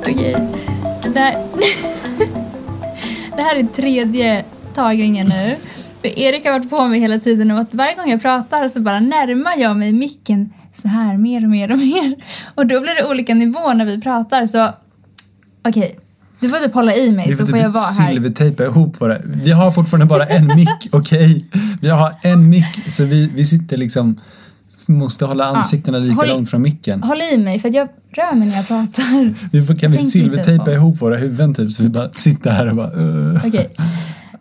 Okej. Det, här... det här är tredje tagningen nu. För Erik har varit på mig hela tiden och att varje gång jag pratar så bara närmar jag mig micken så här mer och mer och mer. Och då blir det olika nivåer när vi pratar så okej. Du får typ hålla i mig så får får jag typ vara här. silvertejpa ihop våra... Vi har fortfarande bara en mick, okej? Vi har en mick, så vi, vi sitter liksom... Måste hålla ansiktena lika Håll- långt från micken. Håll i mig för att jag rör mig när jag pratar. Vi får, kan vi silvertejpa ihop våra huvuden typ så vi bara sitter här och bara... Uh. Okej.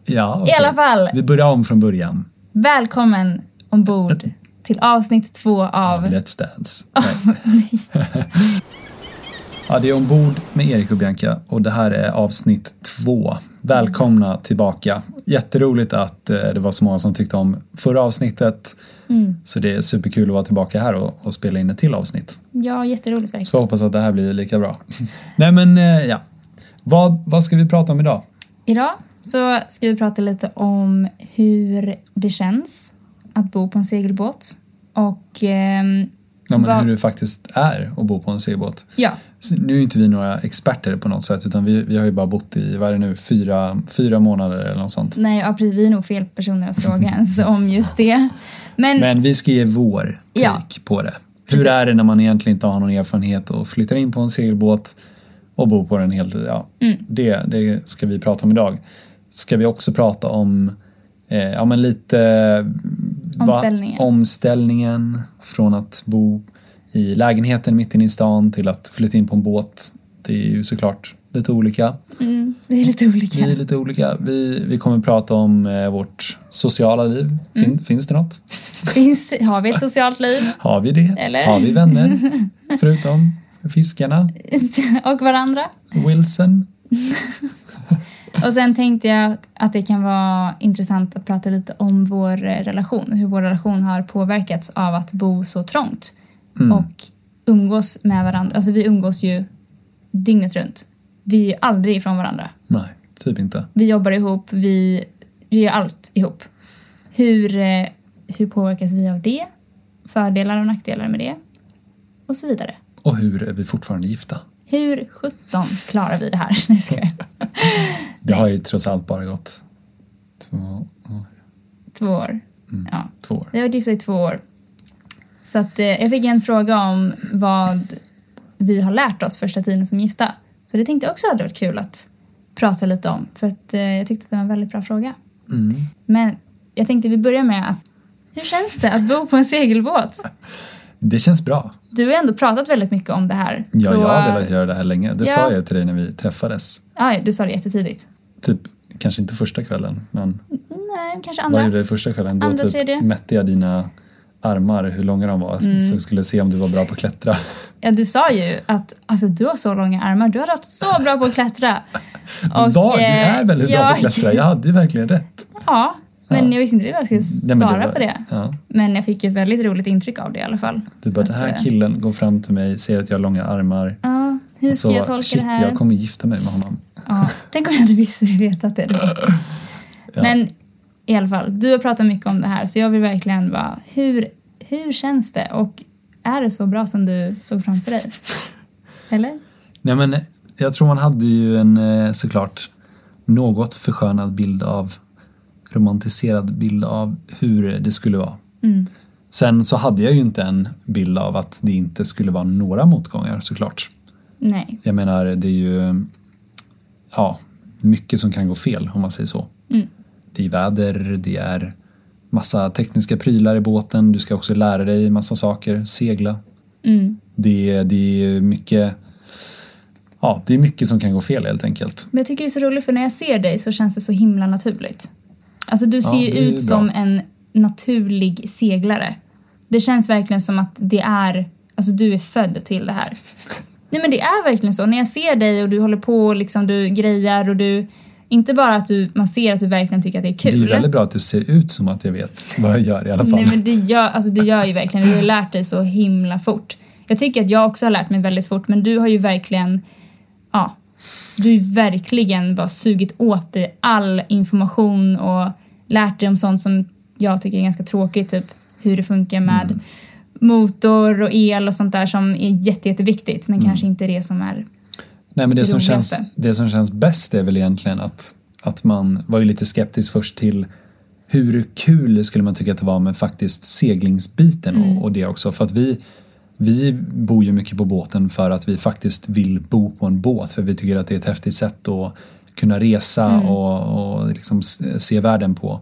Ja, I okej. alla fall, Vi börjar om från början. välkommen ombord till avsnitt två av... Let's Dance. ja, det är ombord med Erik och Bianca och det här är avsnitt två. Välkomna tillbaka. Jätteroligt att eh, det var så många som tyckte om förra avsnittet. Mm. Så det är superkul att vara tillbaka här och, och spela in ett till avsnitt. Ja, jätteroligt verkligen. Så jag hoppas att det här blir lika bra. Nej men eh, ja. Vad, vad ska vi prata om idag? Idag så ska vi prata lite om hur det känns att bo på en segelbåt. Och ehm, Ja, men hur det faktiskt är att bo på en segelbåt. ja, Nu är inte vi några experter på något sätt utan vi, vi har ju bara bott i, vad är det nu, fyra, fyra månader eller något sånt. nej, ja, precis, vi är nog fel personer att fråga ens om just det. Men, Men vi ska ge vår take Ja. på det. Hur Precis. är det när man egentligen inte har någon erfarenhet och flyttar in på en segelbåt och bor på den heltid? Ja, Mm. det, det ska vi prata om idag. Ska vi också prata om eh, ja, men lite va- Omställningen. omställningen från att bo i lägenheten mitt inne i stan till att flytta in på en båt. Det är ju såklart lite olika. mm, det är lite olika. Vi är lite olika. Vi, vi kommer prata om eh, vårt sociala liv. Fin, Mm. Finns det något? Finns, har vi ett socialt liv? Har vi det? Eller? Har vi vänner? Förutom fiskarna, och varandra? Wilson. Och sen tänkte jag att det kan vara intressant att prata lite om vår relation. Hur vår relation har påverkats av att bo så trångt. Mm. Och umgås med varandra. Alltså vi umgås ju dygnet runt. Vi är aldrig ifrån varandra. Nej, typ inte. Vi jobbar ihop, vi, vi gör allt ihop. Hur, eh, hur påverkas vi av det? Fördelar och nackdelar med det? Och så vidare. Och hur är vi fortfarande gifta? Hur sjutton klarar vi det här? Nej, ska jag. Det har ju trots allt bara gått två, Två år. Mm. Ja. två år. Vi har varit gifta i två år. Så att, eh, jag fick en fråga om vad vi har lärt oss första tiden som gifta. Så det tänkte jag också hade varit kul att prata lite om. För att eh, jag tyckte att det var en väldigt bra fråga. Mm. Men jag tänkte vi börjar med att hur känns det att bo på en segelbåt? Det känns bra. Du har ändå pratat väldigt mycket om det här. Ja, så, jag har velat göra det här länge. Det Ja. sa jag till dig när vi träffades. Ja, du sa det jättetidigt. Typ, kanske inte första kvällen, men Nej, kanske vad andra. gjorde jag första kvällen? Då Andra, typ tredje. mätte jag dina armar, hur långa de var, Mm. så jag skulle se om du var bra på att klättra. Ja, du sa ju att alltså, du har så långa armar. Du har varit så bra på att klättra. Och, var, du eh, är väldigt bra på att klättra, jag hade ju verkligen rätt. Ja, men Ja. jag visste inte vad jag skulle Nej, men svara var- på det. Ja. Men jag fick ett väldigt roligt intryck av det i alla fall. Du bara, den här eh, killen går fram till mig, säger att jag har långa armar. Ja, hur ska så, jag tolka shit, det här? jag kommer gifta mig med honom. Ja, tänk om jag hade visst vetat det då. Ja. Men i alla fall, du har pratat mycket om det här så jag vill verkligen vara, hur, hur känns det? Och är det så bra som du såg framför dig? Eller? Nej men jag tror man hade ju en eh, såklart något förskönad bild av romantiserad bild av hur det skulle vara. Mm. Sen så hade jag ju inte en bild av att det inte skulle vara några motgångar såklart. Nej. Jag menar det är ju ja, mycket som kan gå fel om man säger så. Mm. Det är väder, det är massa tekniska prylar i båten, du ska också lära dig massa saker, segla. Mm. Det, är- det är mycket Ja, det är mycket som kan gå fel helt enkelt. Men jag tycker det är så roligt för när jag ser dig så känns det så himla naturligt. Alltså du ser Ja, ju ut som en naturlig seglare. Det känns verkligen som att det är, alltså du är född till det här. Nej men det är verkligen så. När jag ser dig och du håller på och liksom du grejar och du, inte bara att du, man ser att du verkligen tycker att det är Det kul. är väldigt bra att det ser ut som att jag vet vad jag gör i alla fall. Nej men det gör, alltså du gör ju verkligen, du har lärt dig så himla fort. Jag tycker att jag också har lärt mig väldigt fort men du har ju verkligen, ja, du har verkligen bara sugit åt dig all information och lärt dig om sånt som jag tycker är ganska tråkigt, typ hur det funkar med motor och el och sånt där som är jätte, jätteviktigt men kanske inte det som är Nej, men det, Det som känns, det som känns bäst är väl egentligen att, att man var ju lite skeptisk först till hur kul skulle man tycka att det var med faktiskt seglingsbiten Mm. och, och det också. För att vi, vi bor ju mycket på båten för att vi faktiskt vill bo på en båt för vi tycker att det är ett häftigt sätt att kunna resa Mm. och, och liksom se världen på.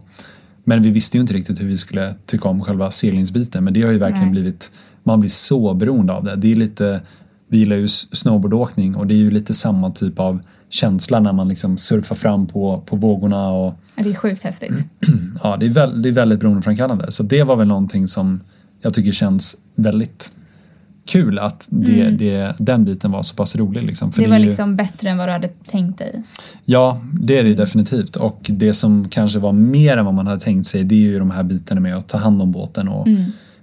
Men vi visste ju inte riktigt hur vi skulle tycka om själva seglingsbiten men det har ju verkligen Nej. blivit, man blir så beroende av det. Det är lite, vi gillar ju snowboardåkning och det är ju lite samma typ av känsla när man liksom surfar fram på, på vågorna och Det är sjukt häftigt. ja, det är, väl, det är väldigt beroendeframkallande. Så det var väl någonting som jag tycker känns väldigt kul att det, det, den biten var så pass rolig. Liksom. För Mm. Det var ju- liksom bättre än vad du hade tänkt dig. Ja, det är det definitivt. Och det som kanske var mer än vad man hade tänkt sig det är ju de här bitarna med att ta hand om båten och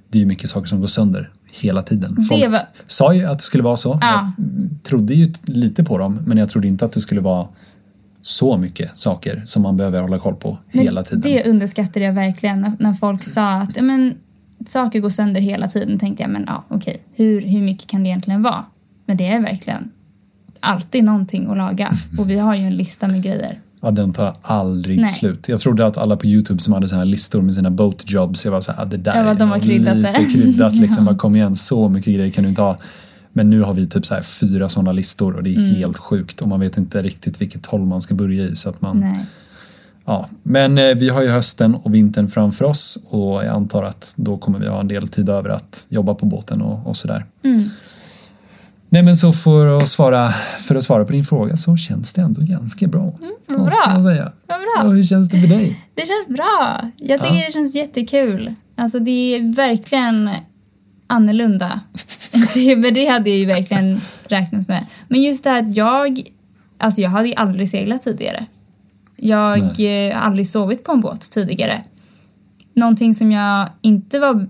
det är ju mycket saker som går sönder hela tiden. Folk Mm. var- sa ju att det skulle vara så. Ja. Jag trodde ju lite på dem men jag trodde inte att det skulle vara så mycket saker som man behöver hålla koll på Men hela tiden. Det underskattade jag verkligen när, folk sa att men, saker går sönder hela tiden. tänkte jag, men ja, okej, hur, hur mycket kan det egentligen vara? Men det är verkligen alltid någonting att laga. Och vi har ju en lista med grejer. Ja, den tar aldrig Nej. slut. Jag trodde att alla på Youtube som hade såna här listor med sina boat jobs, jag var såhär, ah, det där Ja, är de har kryddat lite det. kryddat liksom. Ja. Kom igen, så mycket grejer kan du inte ha. Men nu har vi typ så fyra sådana listor och det är Mm. helt sjukt och man vet inte riktigt vilket håll man ska börja i. Så att man, Nej. Ja. Men eh, vi har ju hösten och vintern framför oss och jag antar att då kommer vi ha en del tid över att jobba på båten och, och sådär. Mm. Nej men så för att, svara, för att svara på din fråga så känns det ändå ganska bra. måste bra. säga. Ja, bra. hur känns det för dig? Det känns bra. Jag tycker Ja. det känns jättekul. Alltså det är verkligen annorlunda. det, men det hade jag ju verkligen räknat med. Men just det här att jag, alltså jag hade ju aldrig seglat tidigare. Jag eh, har aldrig sovit på en båt tidigare. Någonting som jag inte var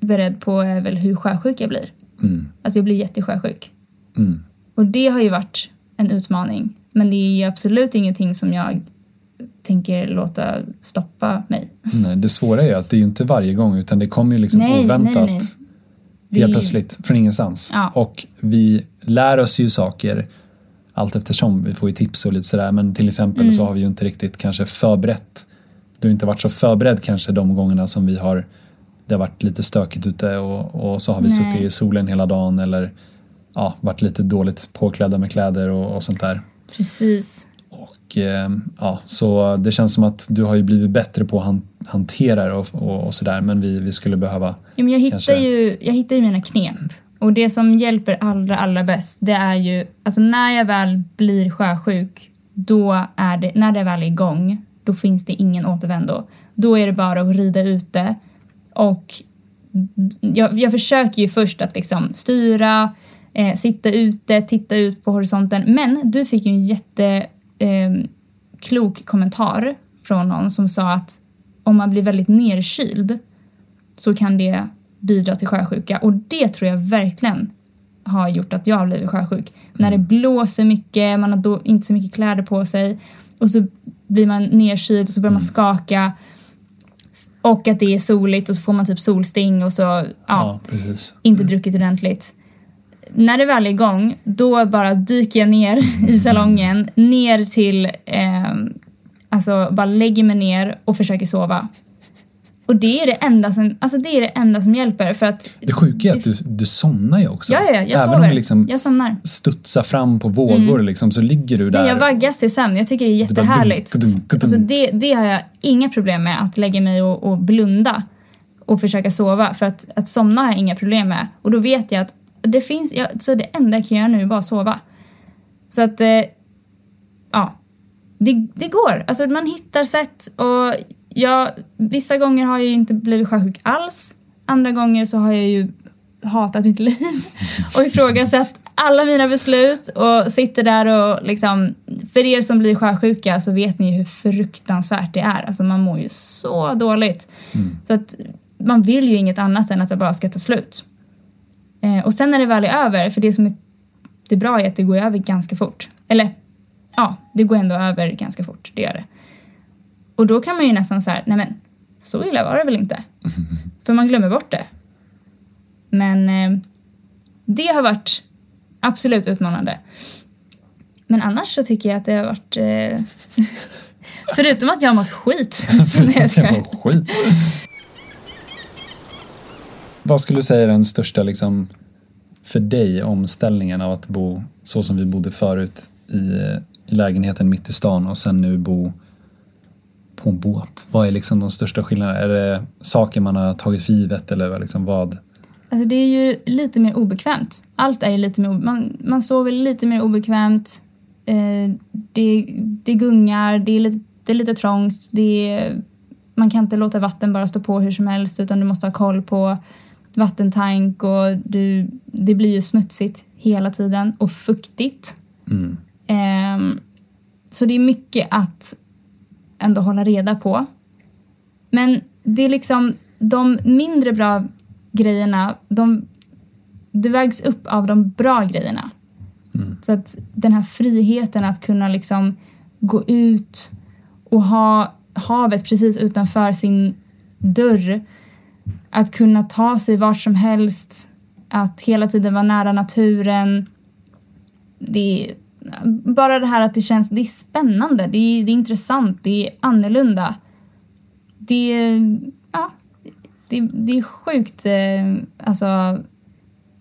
beredd på är väl hur sjösjuk jag blir. Mm. Alltså jag blir jättesjösjuk. Mm. Och det har ju varit en utmaning. Men det är absolut ingenting som jag tänker låta stoppa mig. Nej, det svåra är ju att det är ju inte varje gång utan det kommer ju liksom Nej, oväntat nej, nej. Helt är- plötsligt från ingenstans. Ja. Och vi lär oss ju saker allt eftersom. Vi får ju tips och lite sådär men till exempel Mm. så har vi ju inte riktigt kanske förberett. Du har inte varit så förberedd kanske de gångerna som vi har det har varit lite stökigt ute och, och så har vi Nej. suttit i solen hela dagen eller ja, varit lite dåligt påklädda med kläder och, och sånt där. Precis. Och, eh, ja, så det känns som att du har ju blivit bättre på att han, hantera det och, och, och sådär men vi, vi skulle behöva Ja, men jag, hittar Kanske. ju, jag hittar ju mina knep. Och det som hjälper allra, allra bäst det är ju, alltså när jag väl blir sjösjuk, då är det, när det väl är igång, då finns det ingen återvändo. Då är det bara att rida ute. Och jag, jag försöker ju först att liksom styra, eh, sitta ute, titta ut på horisonten. Men du fick ju en jätteklok eh, kommentar från någon som sa att om man blir väldigt nerkyld så kan det bidra till sjösjuka. Och det tror jag verkligen har gjort att jag har blivit sjösjuk. När det blåser mycket, man har då inte så mycket kläder på sig och så blir man nerkyld och så börjar man skaka och att det är soligt och så får man typ solsting och så ja, Ja, inte druckit ordentligt. När det väl är igång, då bara dyker jag ner i salongen, ner till, eh, alltså bara lägger mig ner och försöker sova. Och det är det enda som, alltså det är det enda som hjälper för att, Det sjuka är att du, du somnar ju också. ja ja, jag Även sover. om du liksom Jag somnar. studsar fram på vågor liksom, så ligger du där. Nej, jag vaggas till sömn, jag tycker det är jättehärligt. dunk, dunk, dunk. Alltså det, det har jag inga problem med, att lägga mig och, och blunda och försöka sova. För att, att somna har jag inga problem med. Och då vet jag att det finns, jag, så det enda jag kan göra nu är bara sova. Så att, eh, ja. Det, det går. Alltså man hittar sätt och jag, vissa gånger har jag inte blivit sjösjuk alls. Andra gånger så har jag ju hatat mitt liv och ifrågasatt alla mina beslut och sitter där och liksom, för er som blir sjösjuka så vet ni ju hur fruktansvärt det är. Alltså man mår ju så dåligt. Så att man vill ju inget annat än att det bara ska ta slut. Eh, och sen när det väl är över, för det som är det bra är att det går över ganska fort. Eller ja, det går ändå över ganska fort, det gör det. Och då kan man ju nästan så här, nej men så illa var det väl inte? För man glömmer bort det. Men eh, det har varit absolut utmanande. Men annars så tycker jag att det har varit... Eh, förutom att jag har mått skit. så jag. Jävla skit. Vad skulle du säga är den största liksom, för dig omställningen av att bo så som vi bodde förut i, i lägenheten mitt i stan och sen nu bo på en båt? Vad är liksom de största skillnaderna? Är det saker man har tagit för givet eller vad liksom vad? Alltså det är ju lite mer obekvämt. Allt är ju lite mer man, man sover lite mer obekvämt. Eh, det, det gungar, det är, lite, det är lite trångt. Det är, man kan inte låta vatten bara stå på hur som helst utan du måste ha koll på vattentank och du, det blir ju smutsigt hela tiden och fuktigt. Mm. Ehm, så det är mycket att ändå hålla reda på. Men det är liksom de mindre bra grejerna, de, det vägs upp av de bra grejerna. Mm. Så att den här friheten att kunna liksom gå ut och ha havet precis utanför sin dörr. Att kunna ta sig vart som helst. Att hela tiden vara nära naturen. Det är, bara det här att det känns, det är spännande, det är, det är intressant, det är annorlunda. Det är, ja, det, det är sjukt, eh, alltså.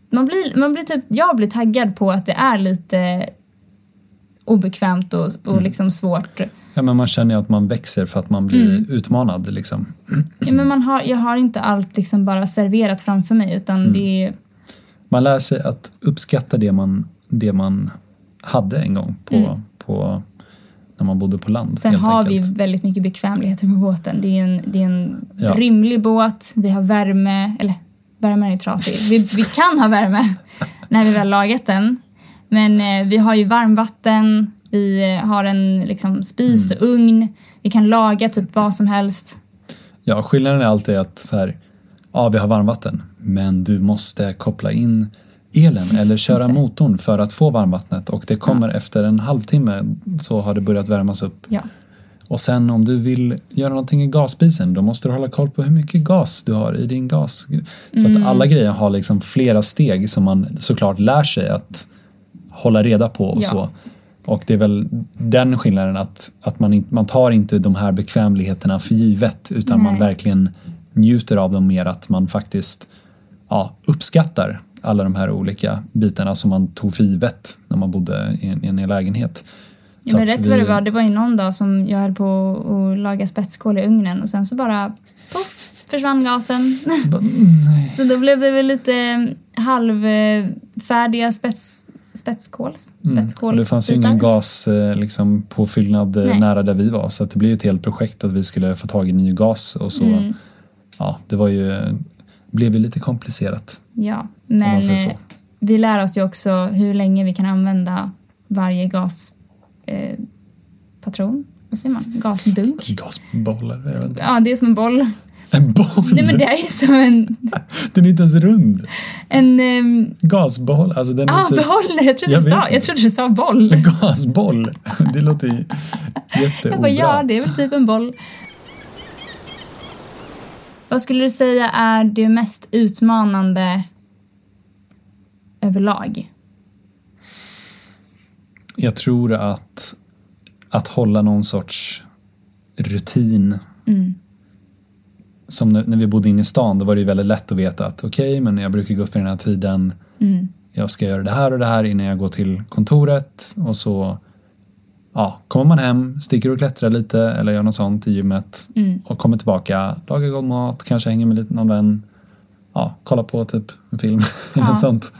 Man blir, man blir typ, jag blir taggad på att det är lite obekvämt och, och liksom svårt. Ja, men man känner ju att man växer för att man blir utmanad. Liksom. Ja, men man har, jag har inte allt liksom bara serverat framför mig utan det är, Man lär sig att uppskatta det man, det man hade en gång på, på, när man bodde på land. Mm. sen har enkelt. vi väldigt mycket bekvämligheter med båten. Det är en, det är en Ja. rymlig båt, vi har värme, eller värmen är trasig. Vi, vi kan ha värme när vi väl lagat den. Men eh, vi har ju varmvatten, vi eh, har en liksom, spis och ugn, vi kan laga typ vad som helst. Ja, skillnaden är alltid att så här, ja, vi har varmvatten, men du måste koppla in elen eller köra motorn för att få varmvattnet och det kommer efter en halvtimme så har det börjat värmas upp. Ja. Och sen om du vill göra någonting i gasspisen då måste du hålla koll på hur mycket gas du har i din gas. Så Mm. att alla grejer har liksom flera steg som man såklart lär sig att hålla reda på och Ja. så. Och det är väl den skillnaden att, att man, inte, man tar inte de här bekvämligheterna för givet utan man Nej. verkligen njuter av dem mer att man faktiskt ja, uppskattar alla de här olika bitarna som man tog för givet när man bodde i en, i en lägenhet. Ja, men rätt vad det var, det var ju någon dag som jag höll på att laga spetskål i ugnen och sen så bara poff försvann gasen. Så bara. Så då blev det väl lite halvfärdiga spets, spetskåls, Mm. Och det fanns ju ingen gas eh, liksom, påfyllnad eh, Nej. nära där vi var så det blev ju ett helt projekt att vi skulle få tag i ny gas och så. Mm. Ja, det var ju, blev ju lite komplicerat. Ja, men eh, vi lär oss ju också hur länge vi kan använda varje gaspatron. Eh. Vad säger man? Gasdunk? Gasbollar, jag vet inte. Ja, det är som en boll. En boll! Nej men det är som en, Den är inte ens rund. en ehm, Gasboll, alltså den är ah, typ behållare. Jag trodde, Jag du sa, inte. jag trodde du sa boll. en gasboll. Det låter ju Jag jätteobra. bara, ja, det är väl typ en boll. Vad skulle du säga är det mest utmanande överlag? Jag tror att, att hålla någon sorts rutin Mm. som när, när vi bodde inne i stan, då var det ju väldigt lätt att veta att okej, men jag brukar gå upp vid den här tiden. Mm. Jag ska göra det här och det här innan jag går till kontoret och så ja, kommer man hem, sticker och klättrar lite eller gör något sånt i gymmet Mm. och kommer tillbaka, lagar god mat, kanske hänger med lite någon vän, ja, kollar på typ en film eller Ja. något sånt.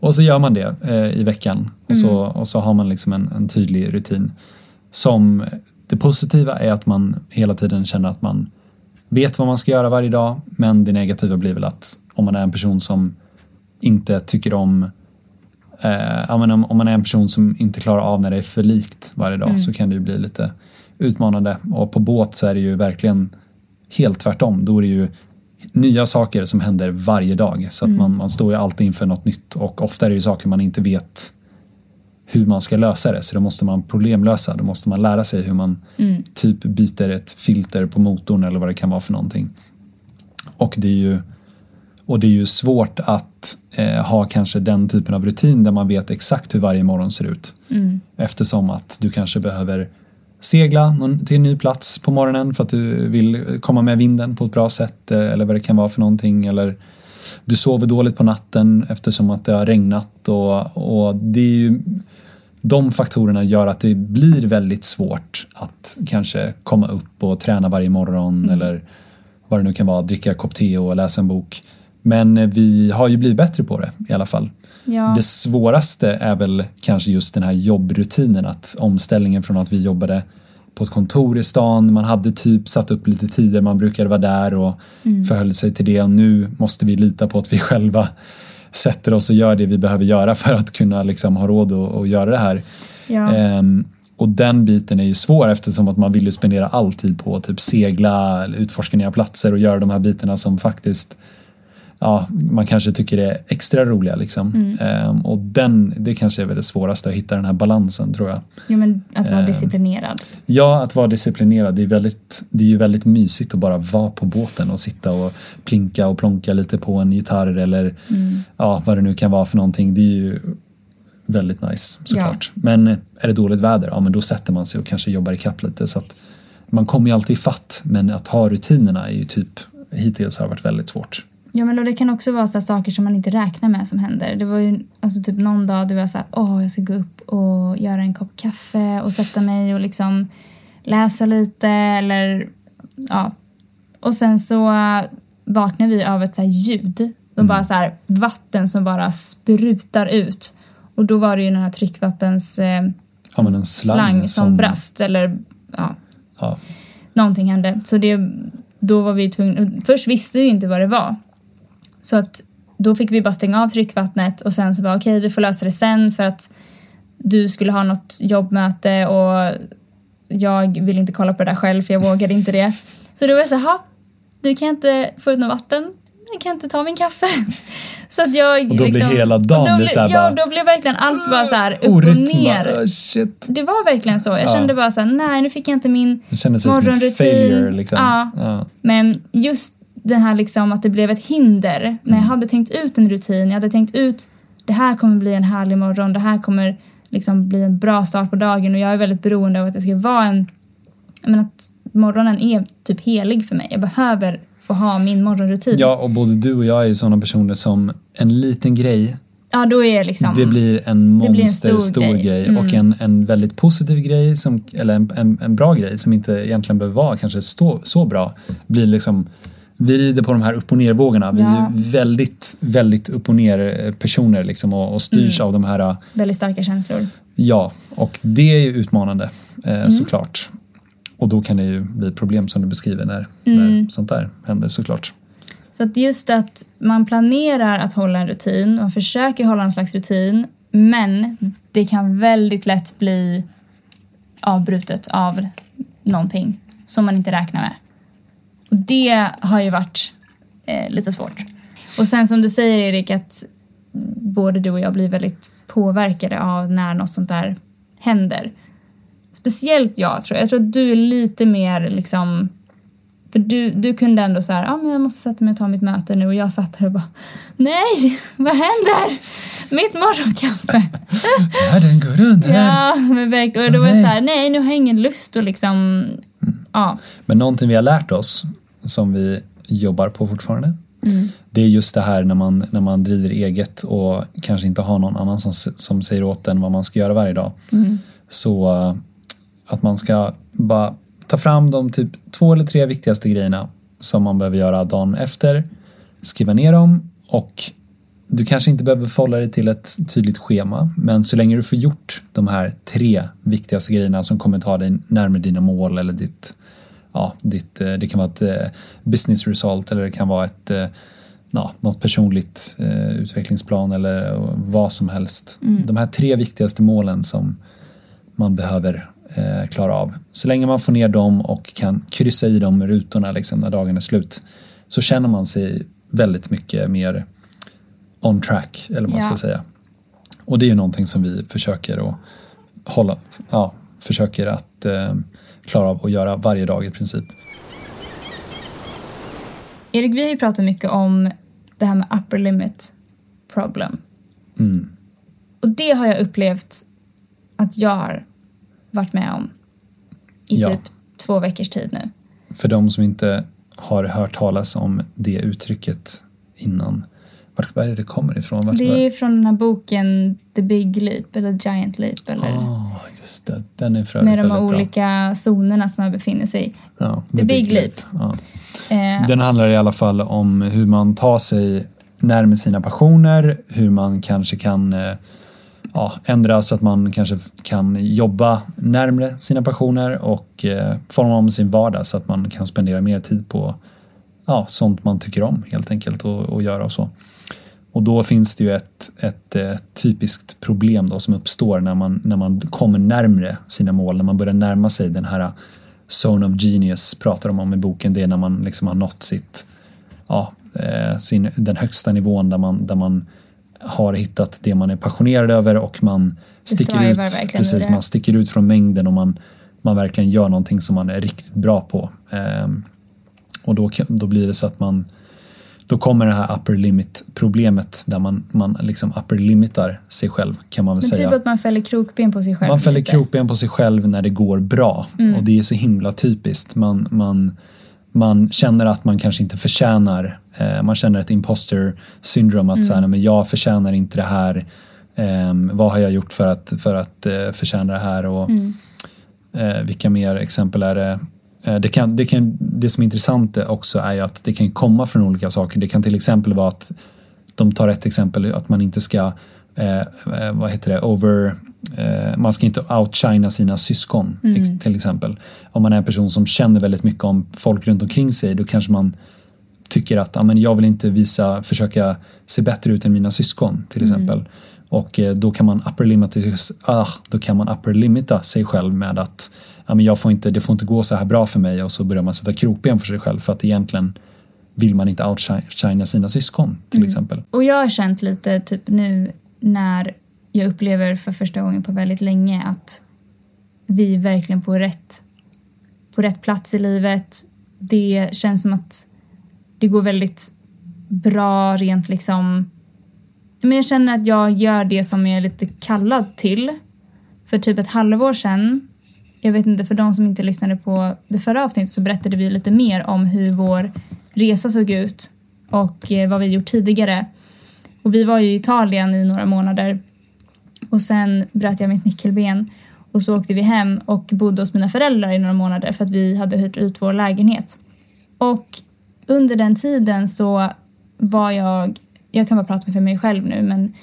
Och så gör man det eh, i veckan och, så, Mm. och så har man liksom en, en tydlig rutin. Som det positiva är att man hela tiden känner att man vet vad man ska göra varje dag men det negativa blir väl att om man är en person som inte tycker om eh, om, om man är en person som inte klarar av när det är för likt varje dag så kan det ju bli lite utmanande och på båt så är det ju verkligen helt tvärtom. Då är det ju nya saker som händer varje dag så att man, man står ju alltid inför något nytt och ofta är det ju saker man inte vet hur man ska lösa det. Så då måste man problemlösa, då måste man lära sig hur man Mm. typ byter ett filter på motorn eller vad det kan vara för någonting. Och det är ju, och det är ju svårt att eh, ha kanske den typen av rutin där man vet exakt hur varje morgon ser ut. Mm. Eftersom att du kanske behöver segla till en ny plats på morgonen för att du vill komma med vinden på ett bra sätt eh, eller vad det kan vara för någonting. Eller du sover dåligt på natten eftersom att det har regnat och, och det är ju de faktorerna gör att det blir väldigt svårt att kanske komma upp och träna varje morgon eller vad det nu kan vara, dricka kopp te och läsa en bok. Men vi har ju blivit bättre på det i alla fall. Ja. Det svåraste är väl kanske just den här jobbrutinen, att omställningen från att vi jobbade på ett kontor i stan, man hade typ satt upp lite tider man brukade vara där och förhöll sig till det och nu måste vi lita på att vi själva sätter oss och gör det vi behöver göra för att kunna liksom ha råd att, att göra det här. Ja. Ehm, och den biten är ju svår eftersom att man vill ju spendera all tid på att typ segla, utforska nya platser och göra de här bitarna som faktiskt ja, man kanske tycker är extra roliga liksom. Ehm, och den, det kanske är väl det svåraste att hitta den här balansen tror jag. Jo, men att vara Ehm. disciplinerad. Ja, att vara disciplinerad, det är, väldigt, det är ju väldigt mysigt att bara vara på båten och sitta och plinka och plonka lite på en gitarr eller ja, vad det nu kan vara för någonting. Det är ju väldigt nice såklart. Men är det dåligt väder, ja men då sätter man sig och kanske jobbar ikapp lite så att man kommer ju alltid i fatt men att ha rutinerna är ju typ hittills har varit väldigt svårt. Ja, men och det kan också vara så saker som man inte räknar med som händer. Det var ju alltså typ någon dag du var så här, åh, jag ska gå upp och göra en kopp kaffe och sätta mig och liksom läsa lite eller ja. Och sen så vaknar vi av ett så ljud. De bara så här vatten som bara sprutar ut. Och då var det ju den här tryckvattens eh, Ja slang, slang som, brast eller ja, Ja, någonting hände. Så det, då var vi tvungna, först visste vi inte vad det var. Så att då fick vi bara stänga av tryckvattnet och sen så bara okej vi får lösa det sen för att du skulle ha något jobbmöte och jag vill inte kolla på det där själv för jag vågade inte det. Så då var jag så här, "Ha, du kan inte få ut något vatten, jag kan inte ta min kaffe. Så att jag liksom- Och då blir hela dagen och blev- så här Ja, bara- då blev verkligen allt bara så här upp och orytma, ner. oh, shit. Det var verkligen så. Jag Ja. kände bara så här, nej nu fick jag inte min Det kändes som ett morgonrutin. failure liksom. Ja. Ja. Men just det här liksom att det blev ett hinder. När Mm. jag hade tänkt ut en rutin, jag hade tänkt ut det här kommer bli en härlig morgon, det här kommer liksom bli en bra start på dagen och jag är väldigt beroende av att det ska vara en... Menar att morgonen är typ helig för mig. Jag behöver få ha min morgonrutin. ja, och både du och jag är ju sådana personer som en liten grej Ja, då är liksom... Det blir en blir en monster stor stor, grej. grej, Mm. och en, en väldigt positiv grej, som, eller en, en, en bra grej som inte egentligen behöver vara kanske stå, så bra. Blir liksom, vi rider på de här upp och ner-vågorna. Vi Ja. är väldigt, väldigt upp och ner eh, personer liksom och, och styrs Mm. av de här, eh, Väldigt starka känslor. ja, och det är ju utmanande eh, Mm. såklart. Och då kan det ju bli problem som du beskriver när, Mm. när sånt där händer såklart. Så att just att man planerar att hålla en rutin, man försöker hålla en slags rutin, men det kan väldigt lätt bli avbrutet av någonting som man inte räknar med. Och det har ju varit eh, lite svårt. Och sen som du säger Erik att både du och jag blir väldigt påverkade av när något sånt där händer. Speciellt jag tror jag. Jag tror att du är lite mer liksom för du, du kunde ändå så här, ja men jag måste sätta mig och ta mitt möte nu och jag satt här och bara, nej, vad händer? Mitt morgonkaffe. Världen går här. ja, men verkligen. Och då var jag så här, nej nu har jag ingen lust att liksom, ja. Men någonting vi har lärt oss som vi jobbar på fortfarande Mm. det är just det här när man, när man driver eget och kanske inte har någon annan som, som säger åt en vad man ska göra varje dag. Mm. Så eh, att man ska bara ta fram de typ två eller tre viktigaste grejerna som man behöver göra dagen efter, skriva ner dem och du kanske inte behöver förhålla dig till ett tydligt schema men så länge du får gjort de här tre viktigaste grejerna som kommer ta dig närmare dina mål eller ditt ja, ditt, eh, det kan vara ett eh, business result eller det kan vara ett eh, ja, något personligt eh, utvecklingsplan eller vad som helst. De här tre viktigaste målen som man behöver eh, klara av. Så länge man får ner dem och kan kryssa i de rutorna liksom, när dagen är slut så känner man sig väldigt mycket mer on track eller vad man Ja. ska säga. Och det är ju någonting som vi försöker att hålla, ja, försöker att eh, klara av att göra varje dag i princip. Erik, vi har ju pratat mycket om det här med upper limit problem. Mm. Och det har jag upplevt att jag har varit med om i Ja. typ två veckors tid nu. För de som inte har hört talas om det uttrycket innan, vart är det det kommer ifrån? Vart, Det är från den här boken The Big Leap eller Giant Leap eller Ah, just det. Den är för med de väldigt bra. olika zonerna som man befinner sig i. Ja, The Big Leap. Ja. Eh, Den handlar i alla fall om hur man tar sig närmare sina passioner, hur man kanske kan eh, ja, ändra så att man kanske kan jobba närmre sina passioner och eh, forma om sin vardag så att man kan spendera mer tid på ja, sånt man tycker om helt enkelt och, och göra och så. Och då finns det ju ett, ett, eh, typiskt problem då som uppstår när man, när man kommer närmre sina mål, när man börjar närma sig den här zone of genius pratar de om i boken, det är när man liksom har nått sitt, ja, eh, sin, den högsta nivån där man, där man har hittat det man är passionerad över och man sticker ut, precis, man sticker ut från mängden och man, man verkligen gör någonting som man är riktigt bra på. Ehm, och då, då blir det så att man då kommer det här upper limit problemet där man, man liksom upper limitar sig själv kan man väl men säga. typ att man fäller krokben på sig själv. Man fäller lite. krokben på sig själv när det går bra och det är så himla typiskt. Man, man, man känner att man kanske inte förtjänar, eh, man känner ett imposter syndrom att så här, "Nej, men jag förtjänar inte det här. Eh, vad har jag gjort för att, för att eh, förtjäna det här? Och, eh, vilka mer exempel är det? Eh, Det, kan, det, kan, det som är intressant också är ju att det kan komma från olika saker. Det kan till exempel vara att de tar ett exempel att man inte ska eh, eh, vad heter det, over, eh, man ska inte outshina sina syskon ex- till exempel. Om man är en person som känner väldigt mycket om folk runt omkring sig då kanske man tycker att ja, men jag vill inte visa, försöka se bättre ut än mina syskon till exempel. Och eh, då kan man upper limita, ah, då kan man upper limita sig själv med att ja, men jag får inte, det får inte gå så här bra för mig och så börjar man sätta krokben för sig själv för att egentligen vill man inte outshina sina syskon till exempel. Och jag har känt lite typ nu när jag upplever för första gången på väldigt länge att vi är verkligen på rätt, på rätt plats i livet. Det känns som att det går väldigt bra rent liksom men jag känner att jag gör det som jag är lite kallad till. För typ ett halvår sedan, jag vet inte, för de som inte lyssnade på det förra avsnittet så berättade vi lite mer om hur vår resa såg ut och eh, vad vi gjort tidigare. Och vi var ju i Italien i några månader och sen bröt jag mitt nyckelben och så åkte vi hem och bodde hos mina föräldrar i några månader för att vi hade hyrt ut vår lägenhet. Och under den tiden så var jag, jag kan bara prata för mig själv nu men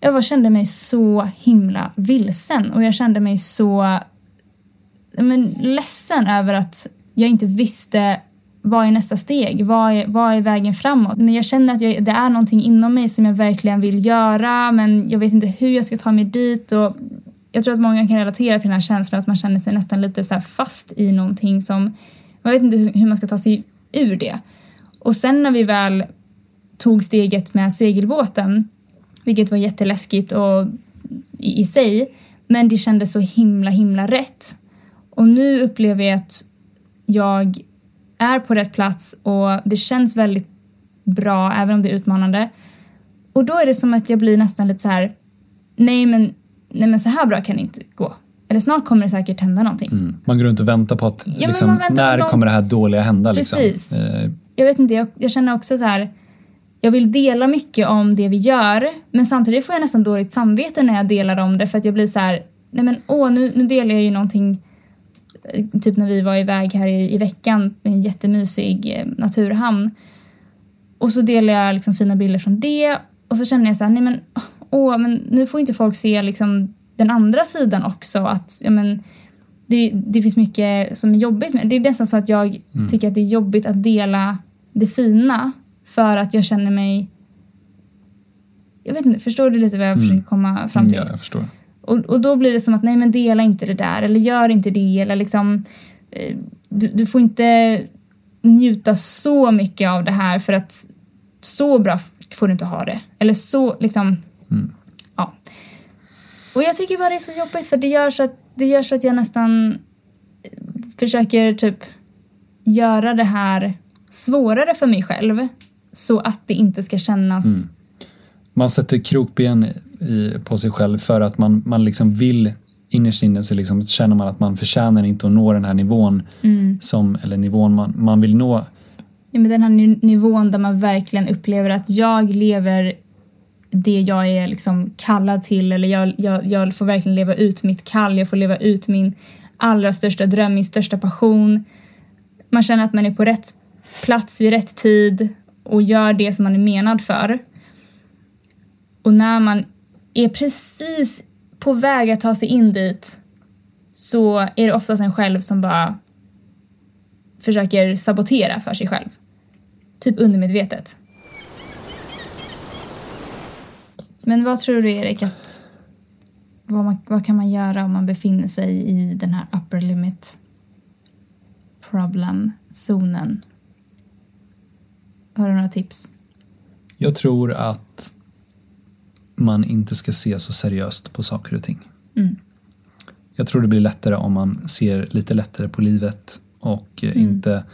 jag var, kände mig så himla vilsen och jag kände mig så men, ledsen över att jag inte visste vad är nästa steg? Vad är, vad är vägen framåt? Men jag känner att jag, det är någonting inom mig som jag verkligen vill göra men jag vet inte hur jag ska ta mig dit och jag tror att många kan relatera till den här känslan att man känner sig nästan lite så här fast i någonting som man vet inte hur hur man ska ta sig ur det. Och sen när vi väl tog steget med segelbåten, vilket var jätteläskigt och i, i sig, men det kändes så himla himla rätt. Och nu upplever jag att jag är på rätt plats och det känns väldigt bra även om det är utmanande. Och då är det som att jag blir nästan lite så här, nej men, nej men så här bra kan det inte gå. Eller snart kommer det säkert hända någonting. Mm. Man går runt och väntar på att men liksom, när någon- kommer det här dåliga hända? Liksom. Precis. Eh, jag vet inte, jag, jag känner också så här. Jag vill dela mycket om det vi gör, men samtidigt får jag nästan dåligt samvete när jag delar om det för att jag blir så här, nej men åh, nu, nu delar jag ju någonting, typ när vi var iväg här i, i veckan med en jättemysig eh, naturhamn. Och så delar jag liksom fina bilder från det och så känner jag så här, nej men åh, men nu får inte folk se liksom den andra sidan också, att ja men det, det finns mycket som är jobbigt med det. är nästan så att jag tycker att det är jobbigt att dela det fina för att jag känner mig... Jag vet inte, förstår du lite vad jag försöker komma fram till? ja, jag förstår. Och, och då blir det som att nej men dela inte det där eller gör inte det eller liksom eh, du, du får inte njuta så mycket av det här för att så bra får du inte ha det. Eller så liksom, ja. Och jag tycker bara det är så jobbigt för det gör så att, det gör så att jag nästan försöker typ göra det här svårare för mig själv så att det inte ska kännas Mm. Man sätter krokben i, på sig själv för att man, man liksom vill innerst inne så liksom känner man att man förtjänar inte att nå den här nivån som, eller nivån man, man vill nå. Ja, men den här ni- nivån där man verkligen upplever att jag lever det jag är liksom kallad till eller jag, jag, jag får verkligen leva ut mitt kall, jag får leva ut min allra största dröm, min största passion. Man känner att man är på rätt plats vid rätt tid och gör det som man är menad för. Och när man är precis på väg att ta sig in dit så är det oftast en själv som bara försöker sabotera för sig själv. Typ undermedvetet. Men vad tror du Erik att vad, man, vad kan man göra om man befinner sig i den här upper limit problem-zonen? Har du några tips? Jag tror att man inte ska se så seriöst på saker och ting. Mm. Jag tror det blir lättare om man ser lite lättare på livet och eh, inte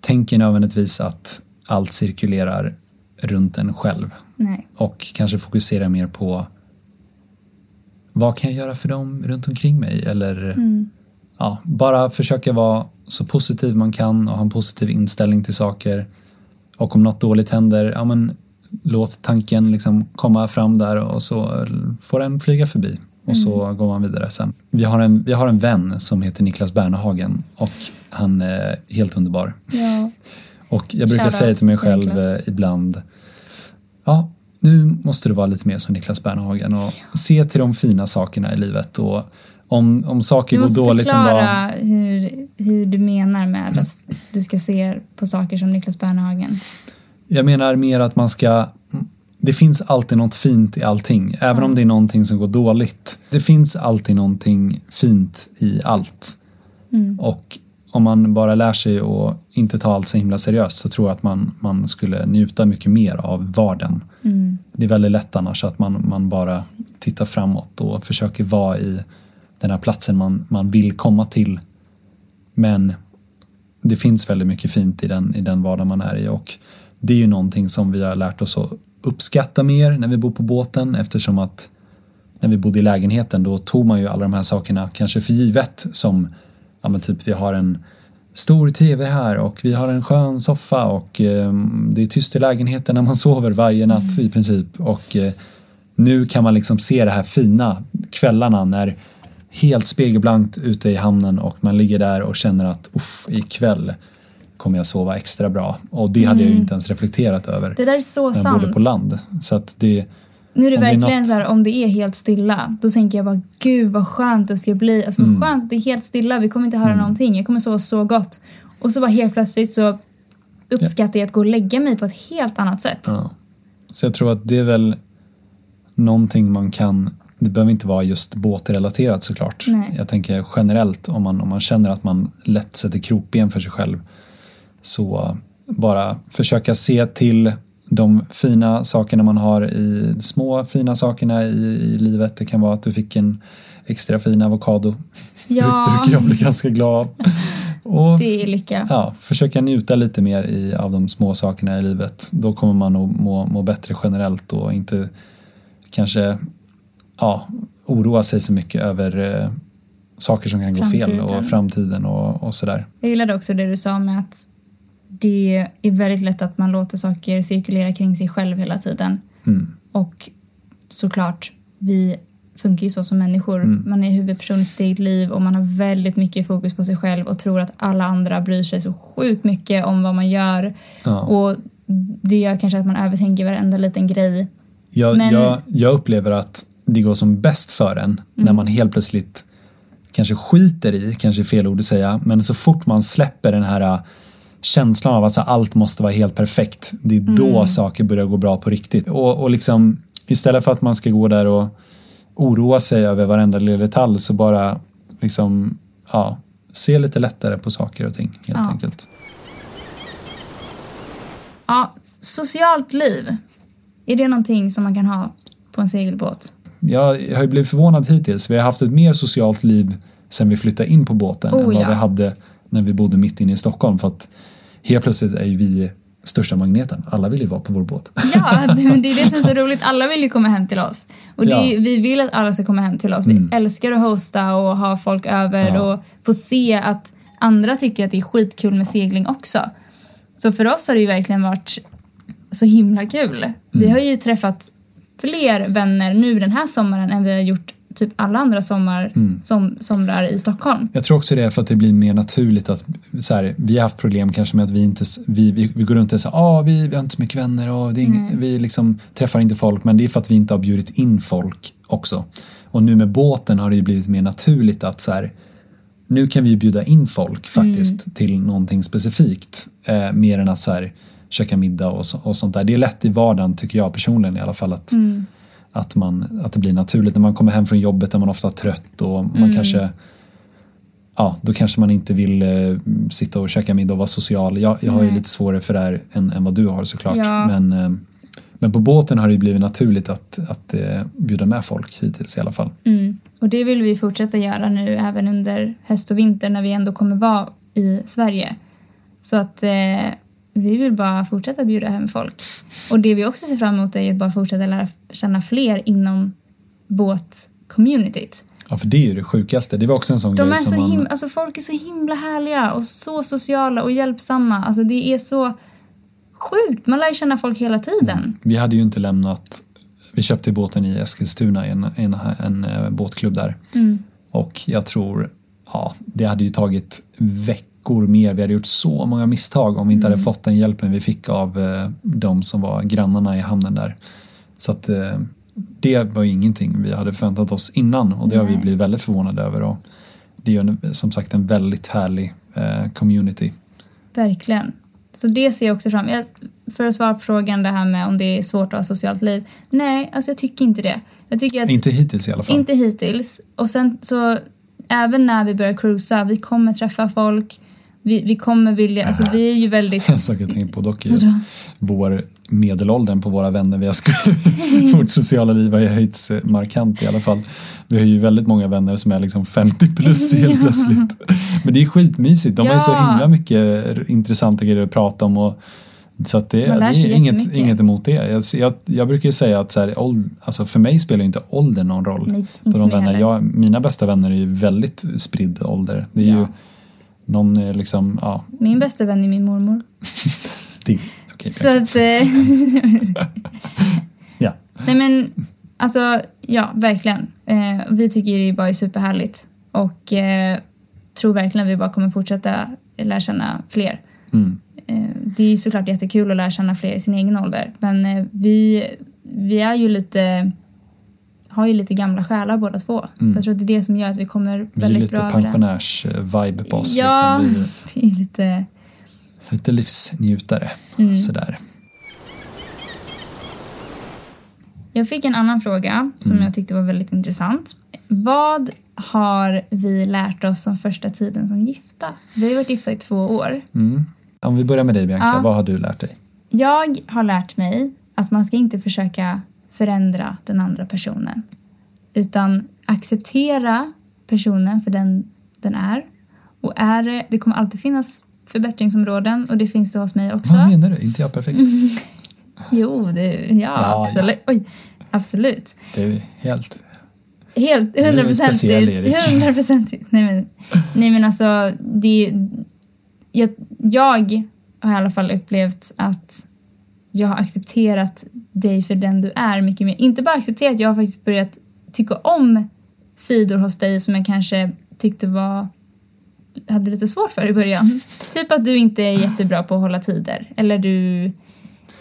tänker nödvändigtvis att allt cirkulerar runt en själv Nej. och kanske fokuserar mer på vad kan jag göra för dem runt omkring mig eller ja, bara försöka vara så positiv man kan och ha en positiv inställning till saker och om något dåligt händer, ja men låt tanken liksom komma fram där och så får den flyga förbi och så går man vidare sen. Vi har, en, vi har en vän som heter Niklas Bernehagen och han är helt underbar. Ja. Och jag brukar Shoutout säga till mig själv Niklas. eh, ibland Ja, nu måste du vara lite mer som Niklas Bernehagen och se till de fina sakerna i livet och om, om saker Du går måste dåligt en dag förklara hur, hur du menar med att du ska se på saker som Niklas Bernehagen. Jag menar mer att man ska det finns alltid något fint i allting, även om det är någonting som går dåligt. Det finns alltid någonting fint i allt. Och om man bara lär sig att inte ta allt så himla seriöst så tror jag att man, man skulle njuta mycket mer av vardagen. Det är väldigt lätt annars att man, man bara tittar framåt och försöker vara i den här platsen man, man vill komma till. Men det finns väldigt mycket fint i den, i den vardag man är i och det är ju någonting som vi har lärt oss att uppskatta mer när vi bor på båten eftersom att när vi bodde i lägenheten då tog man ju alla de här sakerna kanske för givet som ja men typ vi har en stor tv här och vi har en skön soffa och eh, det är tyst i lägenheten när man sover varje natt i princip. Och eh, nu kan man liksom se det här fina kvällarna när helt spegelblankt ute i hamnen och man ligger där och känner att uff, ikväll kommer jag sova extra bra och det hade jag ju inte ens reflekterat över Det där är så när jag sant. bodde på land så att det Nu är det Om det är verkligen något- så här, om det är helt stilla, då tänker jag bara gud vad skönt det ska bli. Alltså Mm. vad skönt att det är helt stilla, vi kommer inte höra någonting, jag kommer sova så gott. Och så bara helt plötsligt så uppskattar jag att gå och lägga mig på ett helt annat sätt. Ja. Så jag tror att det är väl någonting man kan, det behöver inte vara just båtrelaterat såklart. Nej. Jag tänker generellt om man, om man känner att man lätt sätter krokben för sig själv så bara försöka se till de fina sakerna man har i små fina sakerna i, i livet. Det kan vara att du fick en extra fin avokado. Ja. brukar jag bli ganska glad av. Och Det är lycka. ja, försöka njuta lite mer i, av de små sakerna i livet. Då kommer man att må, må bättre generellt och inte kanske ja, oroa sig så mycket över eh, saker som kan gå fel Framtiden. och framtiden och, och sådär. Jag gillade också det du sa med att det är väldigt lätt att man låter saker cirkulera kring sig själv hela tiden. Mm. Och såklart, vi funkar ju så som människor. Mm. Man är huvudperson i sitt eget liv och man har väldigt mycket fokus på sig själv och tror att alla andra bryr sig så sjukt mycket om vad man gör. Ja. Och det gör kanske att man övertänker varenda liten grej. Jag, Men- jag, jag upplever att det går som bäst för en Mm. när man helt plötsligt kanske skiter i, kanske är fel ord att säga, men så fort man släpper den här känslan av att så, allt måste vara helt perfekt, det är då Mm. saker börjar gå bra på riktigt. Och, och liksom istället för att man ska gå där och oroa sig över varenda lilla detalj så bara liksom, ja, se lite lättare på saker och ting helt Ja. enkelt. Ja, socialt liv. Är det någonting som man kan ha på en segelbåt? jag, jag har ju blivit förvånad hittills. Vi har haft ett mer socialt liv sen vi flyttade in på båten Oh, än vad ja. vi hade när vi bodde mitt inne i Stockholm. För att helt plötsligt är ju vi största magneten. Alla vill ju vara på vår båt. Ja, det, men det är det som är så roligt. Alla vill ju komma hem till oss. Och det är, Ja. vi vill att alla ska komma hem till oss. Vi Mm. älskar att hosta och ha folk över Ja. och få se att andra tycker att det är skitkul med segling också. Så för oss har det ju verkligen varit så himla kul. Vi Mm. har ju träffat fler vänner nu den här sommaren än vi har gjort typ alla andra sommar, Mm. som, somrar i Stockholm. Jag tror också det är för att det blir mer naturligt att så här, vi har haft problem kanske med att vi inte vi, vi, vi går runt och säger ah, vi, vi har inte så mycket vänner och ing, vi liksom träffar inte folk men det är för att vi inte har bjudit in folk också. Och nu med båten har det ju blivit mer naturligt att så här, nu kan vi bjuda in folk faktiskt till någonting specifikt eh, mer än att så här, käka middag och, så, och sånt där. Det är lätt i vardagen tycker jag personligen i alla fall att, att, man, att det blir naturligt när man kommer hem från jobbet är man ofta trött och man kanske ja, då kanske man inte vill eh, sitta och käka middag och vara social. Jag, jag har ju lite svårare för det här än, än vad du har såklart. Ja. Men, eh, men på båten har det blivit naturligt att, att eh, bjuda med folk hittills i alla fall. Mm. Och det vill vi fortsätta göra nu även under höst och vinter när vi ändå kommer vara i Sverige. Så att eh, vi vill bara fortsätta bjuda hem folk. Och det vi också ser fram emot är ju att bara fortsätta lära känna fler inom båtcommunityt. Ja, för det är ju det sjukaste. Det var också en sån De är grej så som man... himla, alltså folk är så himla härliga och så sociala och hjälpsamma. Alltså det är så sjukt. Man lär känna folk hela tiden. Vi hade ju inte lämnat... Vi köpte båten i Eskilstuna, en, en, en, eh, båtklubb där. Mm. Och jag tror, ja, det hade ju tagit veckor mer. Vi hade gjort så många misstag om vi inte hade fått den hjälpen vi fick av eh, de som var grannarna i hamnen där. Så att eh, det var ingenting vi hade förväntat oss innan och det har vi Nej. blivit väldigt förvånade över. Och det är en, som sagt en väldigt härlig eh, community. Verkligen. Så det ser jag också fram jag, För att svara på frågan det här med om det är svårt att ha socialt liv. Nej, alltså jag tycker inte det. Jag tycker att Inte hittills i alla fall. inte hittills. Och sen så även när vi börjar cruisa, vi kommer träffa folk. Vi, vi kommer vilja, alltså vi är ju väldigt... En sak jag tänker på dock är ju vår medelåldern på våra vänner vi har sk- vårt sociala liv har ju höjts eh, markant i alla fall. Vi har ju väldigt många vänner som är liksom 50 plus helt Ja. plötsligt. Men det är skitmysigt. De har ju så Ja. himla mycket intressanta grejer att prata om och så det, det är inget, inget emot det. Jag, jag, jag brukar ju säga att så här, åld, alltså för mig spelar ju inte ålder någon roll. Nej, på de vänner. Jag, mina bästa vänner är ju väldigt spridd ålder. Det är ju Ja. Någon liksom, ja, Min bästa vän är min mormor. det, okej, Så att... Eh, ja. nej men, alltså ja, verkligen. Eh, vi tycker det bara är superhärligt. Och eh, tror verkligen att vi bara kommer fortsätta lära känna fler. Mm. Eh, det är ju såklart jättekul att lära känna fler i sin egen ålder. Men eh, vi, vi är ju lite har ju lite gamla själar båda två. Mm. Så jag tror att det är det som gör att vi kommer Vi är väldigt lite bra överens. pensionärs-vibe på oss. Ja, Liksom. Vi är lite... är lite livsnjutare. Mm. Sådär. Jag fick en annan fråga som Mm. jag tyckte var väldigt intressant. Vad har vi lärt oss om första tiden som gifta? Vi har ju varit gifta i två år. Mm. Om vi börjar med dig Bianca, Ja. vad har du lärt dig? Jag har lärt mig att man ska inte försöka förändra den andra personen. Utan acceptera personen för den den är. Och är det, det kommer alltid finnas förbättringsområden och det finns det hos mig också. Vad menar du? inte jag perfekt? Jo, det, ja, Ja, absolut. Oj, absolut. Det är helt... Helt, hundraprocentigt. Erik. Hundraprocentigt. Nej men, nej men alltså, det, jag, jag har i alla fall upplevt att jag har accepterat dig för den du är mycket mer. Inte bara accepterat, jag har faktiskt börjat tycka om sidor hos dig som jag kanske tyckte var hade lite svårt för i början. typ att du inte är jättebra på att hålla tider. Eller du...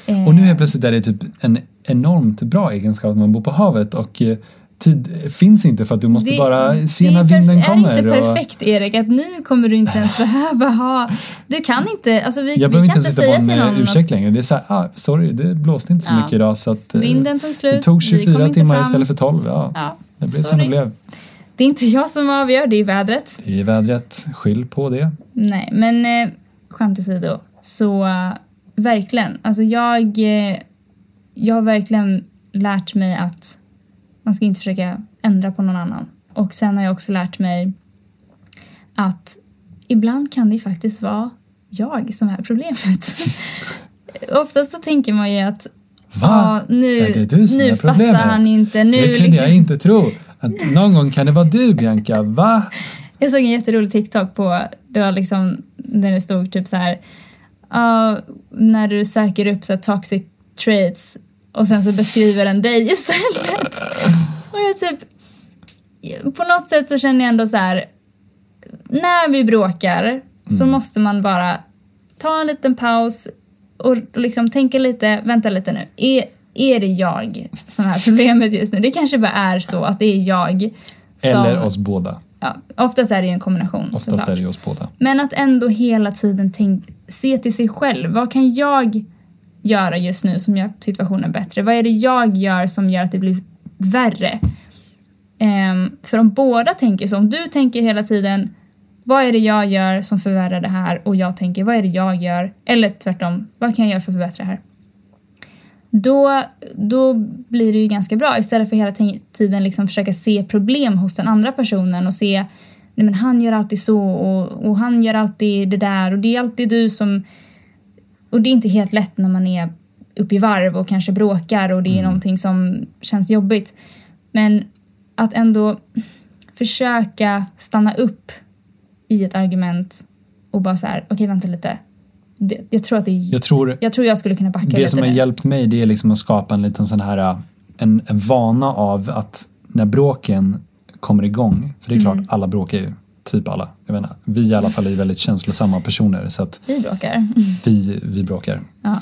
eh, Och nu helt plötsligt är det typ en enormt bra egenskap att man bor på havet och eh, tid finns inte för att du måste bara se det när är vinden kommer. Är det inte och- perfekt Erik att nu kommer du inte ens behöva ha... Du kan inte, alltså vi, Jag vi kan inte inte sitta på säga en till eh, någon ursäkt längre. Det är så här, ah, sorry, det blåste inte så Ja. mycket idag så att eh, vinden tog slut. det tog vi kom 24 inte timmar fram. istället för 12. Ja, Ja, det blev som det blev. Det är inte jag som avgör, det är vädret. Det är vädret, skyll på det. Nej, men eh, skämt åsido. Så verkligen, alltså jag, eh, jag har verkligen lärt mig att Man ska inte försöka ändra på någon annan. Och sen har jag också lärt mig att ibland kan det faktiskt vara jag som är problemet. Oftast så tänker man ju att Va? ja, nu, nu fattar han inte. Nu det kunde liksom. jag inte tro. Att någon gång kan det vara du Bianca, va? Jag såg en jätterolig TikTok på, det var liksom, där det stod typ så här, ja, när du söker upp så toxic traits och sen så beskriver den dig istället. och jag typ, på något sätt så känner jag ändå så här, när vi bråkar så måste man bara ta en liten paus och liksom tänka lite, vänta lite nu, är, är det jag som är problemet just nu? Det kanske bara är så att det är jag som... Eller oss båda. Ja, oftast är det ju en kombination. Oftast såklart. är det oss båda. Men att ändå hela tiden tänk, se till sig själv. Vad kan jag göra just nu som gör situationen bättre? Vad är det jag gör som gör att det blir värre? Um, för om båda tänker så, om du tänker hela tiden vad är det jag gör som förvärrar det här och jag tänker vad är det jag gör eller tvärtom, vad kan jag göra för att förbättra det här? Då, då blir det ju ganska bra istället för hela tiden liksom försöka se problem hos den andra personen och se nej men han gör alltid så och, och han gör alltid det där och det är alltid du som och det är inte helt lätt när man är uppe i varv och kanske bråkar och det är någonting som känns jobbigt. Men att ändå försöka stanna upp i ett argument och bara så här, okej vänta lite. Det, jag tror att det är, Jag tror jag tror jag skulle kunna backa det lite som har hjälpt mig det är liksom att skapa en liten sån här en, en vana av att när bråken kommer igång, för det är klart Mm. alla bråkar ju, typ alla. Jag menar, vi i alla fall är väldigt känslosamma personer så att Vi bråkar. vi, vi bråkar. Ja.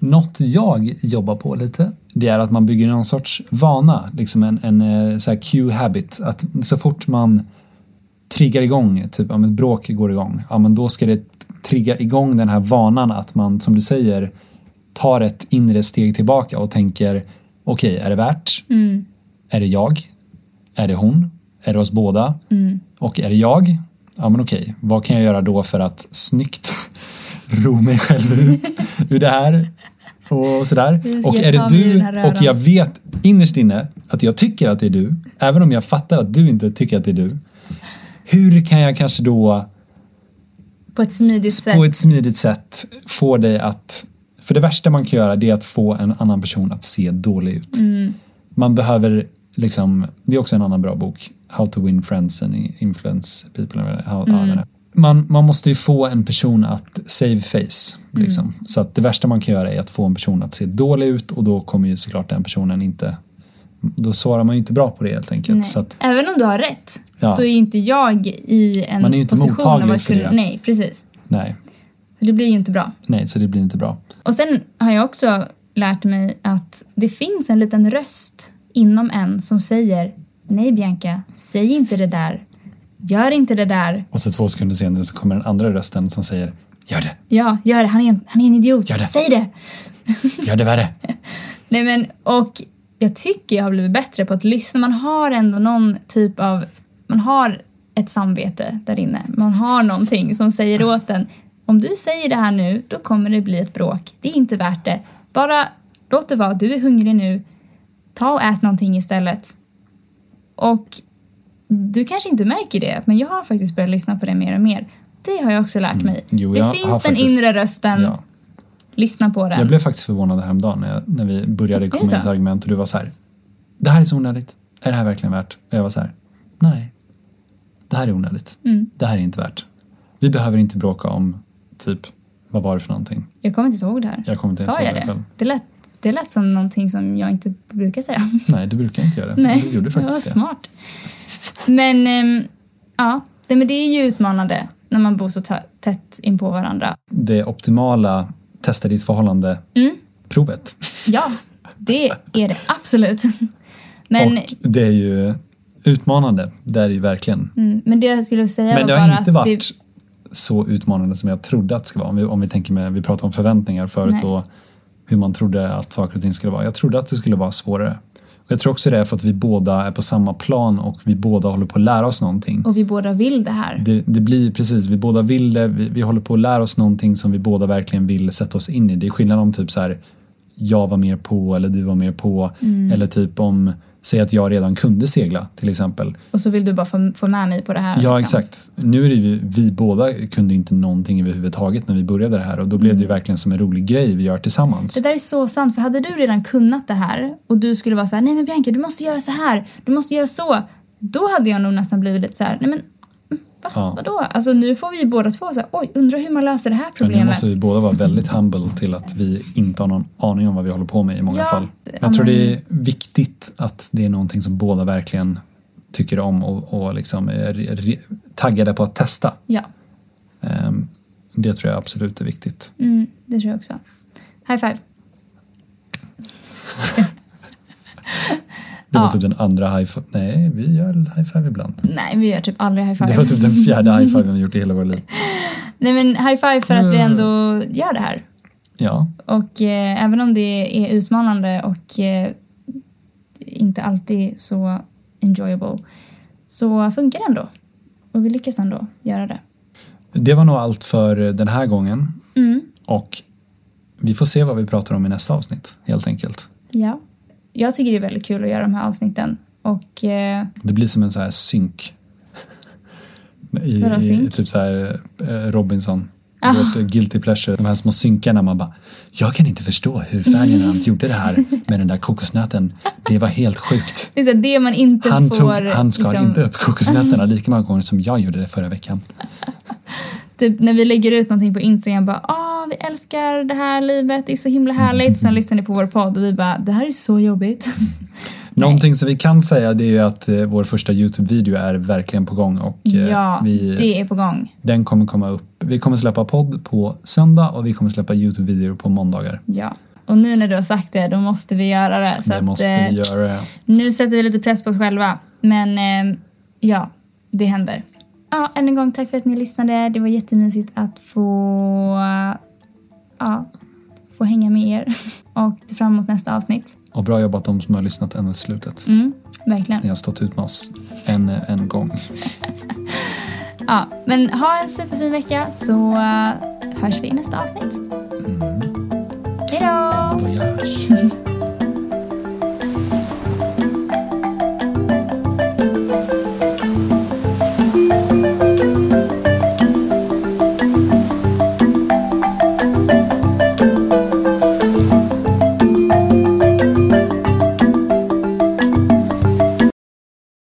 Något jag jobbar på lite, det är att man bygger någon sorts vana, liksom en, en eh, så här cue habit. Att så fort man triggar igång, typ om ett bråk går igång, ja men då ska det trigga igång den här vanan att man, som du säger, tar ett inre steg tillbaka och tänker okej, är det värt? Mm. Är det jag? Är det hon? Är det oss båda? Mm. Och är det jag? Ja men okej, vad kan jag göra då för att snyggt ro mig själv ut ur det här? Och sådär. Och är det du och jag vet innerst inne att jag tycker att det är du, även om jag fattar att du inte tycker att det är du. Hur kan jag kanske då På ett smidigt sätt. på ett smidigt sätt få dig att för det värsta man kan göra det är att få en annan person att se dålig ut. Mm. Man behöver liksom, det är också en annan bra bok, How to win friends and influence people. How, Mm. man, man måste ju få en person att save face. Mm. Liksom. Så att det värsta man kan göra är att få en person att se dålig ut och då kommer ju såklart den personen inte då svarar man ju inte bra på det helt enkelt. Nej. Så att, Även om du har rätt Ja. så är ju inte jag i en Man är ju inte position av att kunna... Nej, precis. nej, Så det blir ju inte bra. nej, så det blir inte bra. Och sen har jag också lärt mig att det finns en liten röst inom en som säger Nej Bianca, säg inte det där. Gör inte det där. Och så två sekunder senare så kommer den andra rösten som säger Gör det, Ja, gör det. Han är en, han är en idiot. Gör det. Säg det. gör det värre. Nej men, och jag tycker jag har blivit bättre på att lyssna. Man har ändå någon typ av, man har ett samvete där inne. Man har någonting som säger åt en, om du säger det här nu, då kommer det bli ett bråk. Det är inte värt det. Bara låt det vara, du är hungrig nu. Ta och ät någonting istället. Och du kanske inte märker det, men jag har faktiskt börjat lyssna på det mer och mer. Det har jag också lärt mig. Mm. Jo, det finns den faktiskt- inre rösten, Ja. lyssna på den. Jag blev faktiskt förvånad häromdagen när, jag, när vi började komma med ett argument och du var så här Det här är så onödigt. Är det här verkligen värt? Och jag var så här Nej. Det här är onödigt. Mm. Det här är inte värt. Vi behöver inte bråka om typ vad var det för någonting? Jag kommer inte ihåg det här. Jag kommer inte Sa jag det? själv. Det lät, det lät som någonting som jag inte brukar säga. Nej, du brukar inte göra det. Nej, du gjorde det var faktiskt det. smart. Men ehm, ja, det, men det är ju utmanande när man bor så tätt in på varandra. Det optimala testa ditt förhållande Mm, provet. ja, det är det absolut. Men, Och det är ju utmanande. Det är det ju verkligen. mm, men det jag skulle säga Men var det har inte varit så utmanande som jag trodde att det skulle vara. Om vi, om vi tänker med, vi pratade om förväntningar förut Nej. och hur man trodde att saker och ting skulle vara. Jag trodde att det skulle vara svårare. Och jag tror också det är för att vi båda är på samma plan och vi båda håller på att lära oss någonting. och vi båda vill det här. Det, det blir precis, vi båda vill det, vi, vi håller på att lära oss någonting som vi båda verkligen vill sätta oss in i. Det är skillnad om typ så här jag var mer på eller du var mer på. Mm. Eller typ om Säg att jag redan kunde segla till exempel. Och så vill du bara få, få med mig på det här. Ja, liksom. exakt. Nu är det ju, vi båda kunde inte någonting överhuvudtaget när vi började det här och då blev det ju verkligen som en rolig grej vi gör tillsammans. Mm. Det där är så sant, för hade du redan kunnat det här och du skulle vara så här, nej men Bianca du måste göra så här, du måste göra så. Då hade jag nog nästan blivit lite så här, nej men mm, va? Ja. vadå? Alltså nu får vi båda två så här, oj, undrar hur man löser det här Men nu problemet. måste vi båda vara väldigt humble till att vi inte har någon aning om vad vi håller på med i många Ja, fall. ja, Jag tror det är viktigt att det är någonting som båda verkligen tycker om och, och liksom är taggade på att testa. Ja, Ehm, Det tror jag absolut är viktigt. mm, det tror jag också. High five. Det var Ja. typ den andra high five. Nej, vi gör high five ibland. Nej, vi gör typ aldrig high Det five. var typ den fjärde high five vi har gjort i hela vårt liv. Nej men high five för att vi Mm. ändå gör det här. Ja, Och eh, även om det är utmanande och eh, inte alltid så enjoyable så funkar det ändå. Och vi lyckas ändå göra det. det var nog allt för den här gången. Mm, Och vi får se vad vi pratar om i nästa avsnitt, helt enkelt. ja. Jag tycker det är väldigt kul att göra de här avsnitten. Och eh, Det blir som en så här synk. I, i typ så här eh, Robinson. Ah. Vet, Guilty pleasure, de här små synkarna man bara Jag kan inte förstå hur Ferdinand gjorde det här med den där kokosnöten. Det var helt sjukt. det är det man inte Han, tog, får... han skar liksom, inte upp kokosnötterna lika många gånger som jag gjorde det förra veckan. Typ när vi lägger ut någonting på Instagram bara ah vi älskar det här livet, det är så himla härligt. Sen lyssnar ni på vår podd och vi bara det här är så jobbigt. Någonting som vi kan säga det är att eh, vår första Youtube-video är verkligen på gång och eh, ja, vi, det är på gång. den kommer komma upp. Vi kommer släppa podd på söndag och vi kommer släppa Youtube-videor på måndagar. Ja. Och nu när du har sagt det, då måste vi göra det. Så det att, måste eh, vi göra. Nu sätter vi lite press på oss själva. Men eh, ja, det händer. Ja, än en gång tack för att ni lyssnade. Det var jättemysigt att få, ja, få hänga med er. Och se fram emot nästa avsnitt. Och bra jobbat de som har lyssnat ända till slutet. Mm, verkligen. Ni har stått ut med oss en, en gång. Ja, men ha en superfin vecka så eh, hörs vi i nästa avsnitt. Hej då!